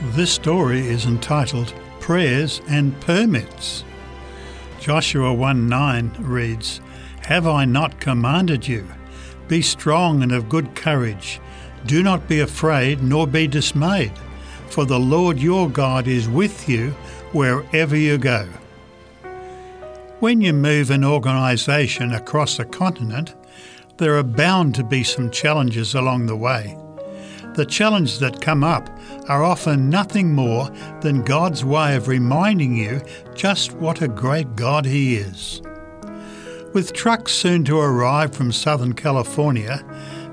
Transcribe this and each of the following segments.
This story is entitled Prayers and Permits. Joshua 1 9 reads, Have I not commanded you? Be strong and of good courage. Do not be afraid nor be dismayed, for the Lord your God is with you wherever you go. When you move an organisation across a continent, there are bound to be some challenges along the way. The challenges that come up are often nothing more than God's way of reminding you just what a great God He is. With trucks soon to arrive from Southern California,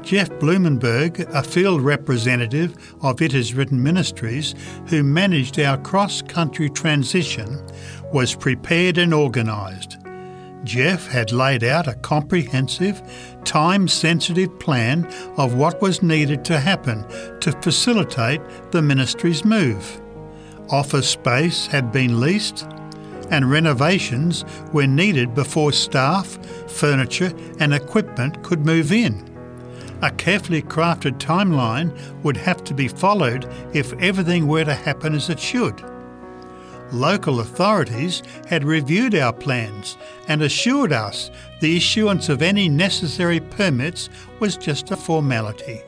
Jeff Blumenberg, a field representative of It Is Written Ministries who managed our cross country transition, was prepared and organised. Jeff had laid out a comprehensive, time sensitive plan of what was needed to happen to facilitate the ministry's move. Office space had been leased, and renovations were needed before staff, furniture, and equipment could move in. A carefully crafted timeline would have to be followed if everything were to happen as it should. Local authorities had reviewed our plans and assured us the issuance of any necessary permits was just a formality.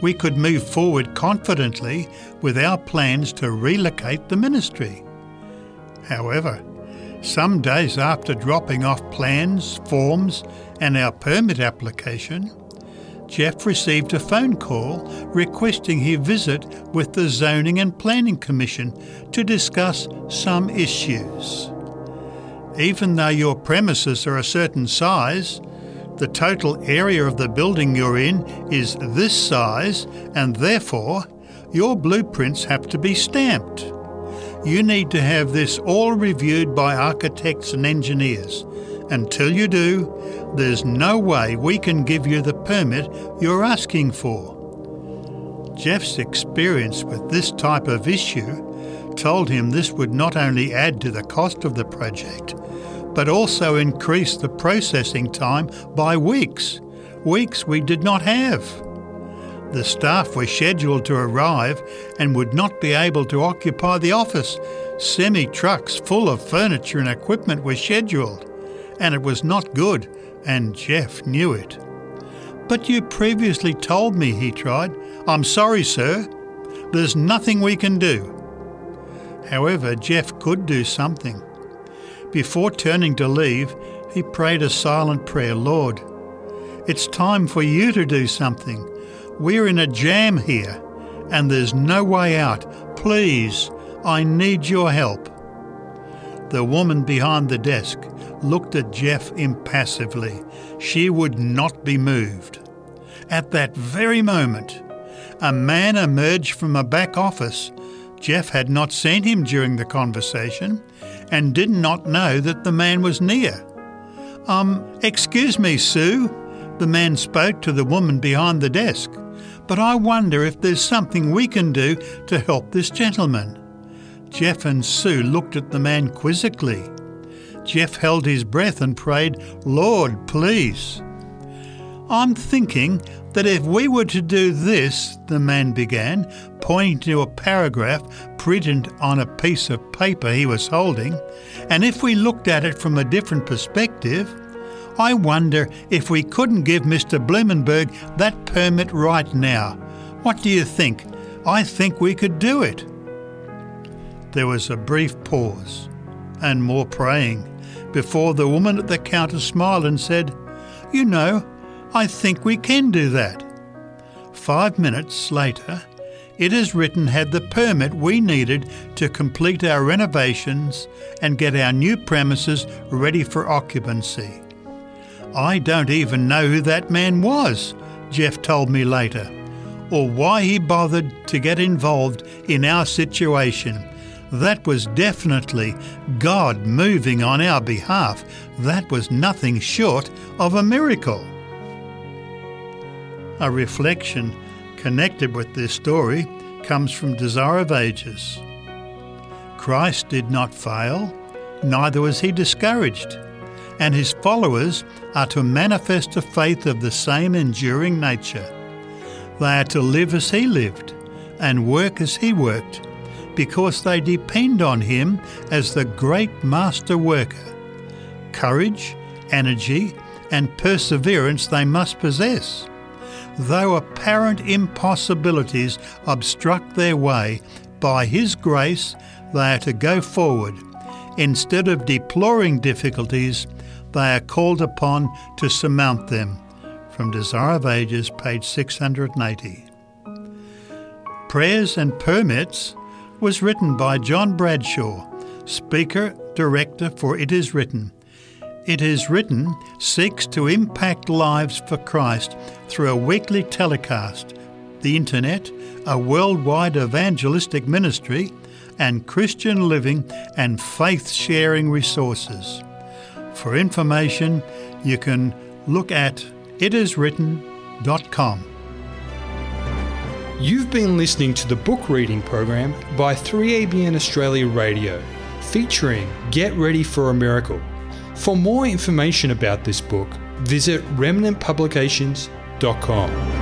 We could move forward confidently with our plans to relocate the ministry. However, some days after dropping off plans, forms, and our permit application, Jeff received a phone call requesting he visit with the Zoning and Planning Commission to discuss some issues. Even though your premises are a certain size, the total area of the building you're in is this size, and therefore your blueprints have to be stamped. You need to have this all reviewed by architects and engineers. Until you do, there's no way we can give you the permit you're asking for. Jeff's experience with this type of issue told him this would not only add to the cost of the project, but also increase the processing time by weeks, weeks we did not have. The staff were scheduled to arrive and would not be able to occupy the office. Semi trucks full of furniture and equipment were scheduled and it was not good, and Jeff knew it. But you previously told me, he tried. I'm sorry, sir. There's nothing we can do. However, Jeff could do something. Before turning to leave, he prayed a silent prayer Lord, it's time for you to do something. We're in a jam here, and there's no way out. Please, I need your help. The woman behind the desk looked at Jeff impassively. She would not be moved. At that very moment, a man emerged from a back office. Jeff had not seen him during the conversation and did not know that the man was near. Um, excuse me, Sue, the man spoke to the woman behind the desk, but I wonder if there's something we can do to help this gentleman. Jeff and Sue looked at the man quizzically. Jeff held his breath and prayed, Lord, please. I'm thinking that if we were to do this, the man began, pointing to a paragraph printed on a piece of paper he was holding, and if we looked at it from a different perspective, I wonder if we couldn't give Mr. Blumenberg that permit right now. What do you think? I think we could do it. There was a brief pause and more praying before the woman at the counter smiled and said, You know, I think we can do that. Five minutes later, It Is Written had the permit we needed to complete our renovations and get our new premises ready for occupancy. I don't even know who that man was, Jeff told me later. or why he bothered to get involved in our situation. That was definitely God moving on our behalf. That was nothing short of a miracle. A reflection connected with this story comes from Desire of Ages. Christ did not fail, neither was he discouraged, and his followers are to manifest a faith of the same enduring nature. They are to live as he lived and work as he worked, because they depend on him as the great master worker. Courage, energy, and perseverance they must possess. Though apparent impossibilities obstruct their way, by His grace they are to go forward. Instead of deploring difficulties, they are called upon to surmount them. From Desire of Ages, page 680. Prayers and Permits was written by John Bradshaw, speaker, director for It Is Written. It Is Written seeks to impact lives for Christ through a weekly telecast, the internet, a worldwide evangelistic ministry, and Christian living and faith sharing resources. For information, you can look at itiswritten.com. You've been listening to the book reading program by 3ABN Australia Radio, featuring Get Ready for a Miracle. For more information about this book, visit remnantpublications.com.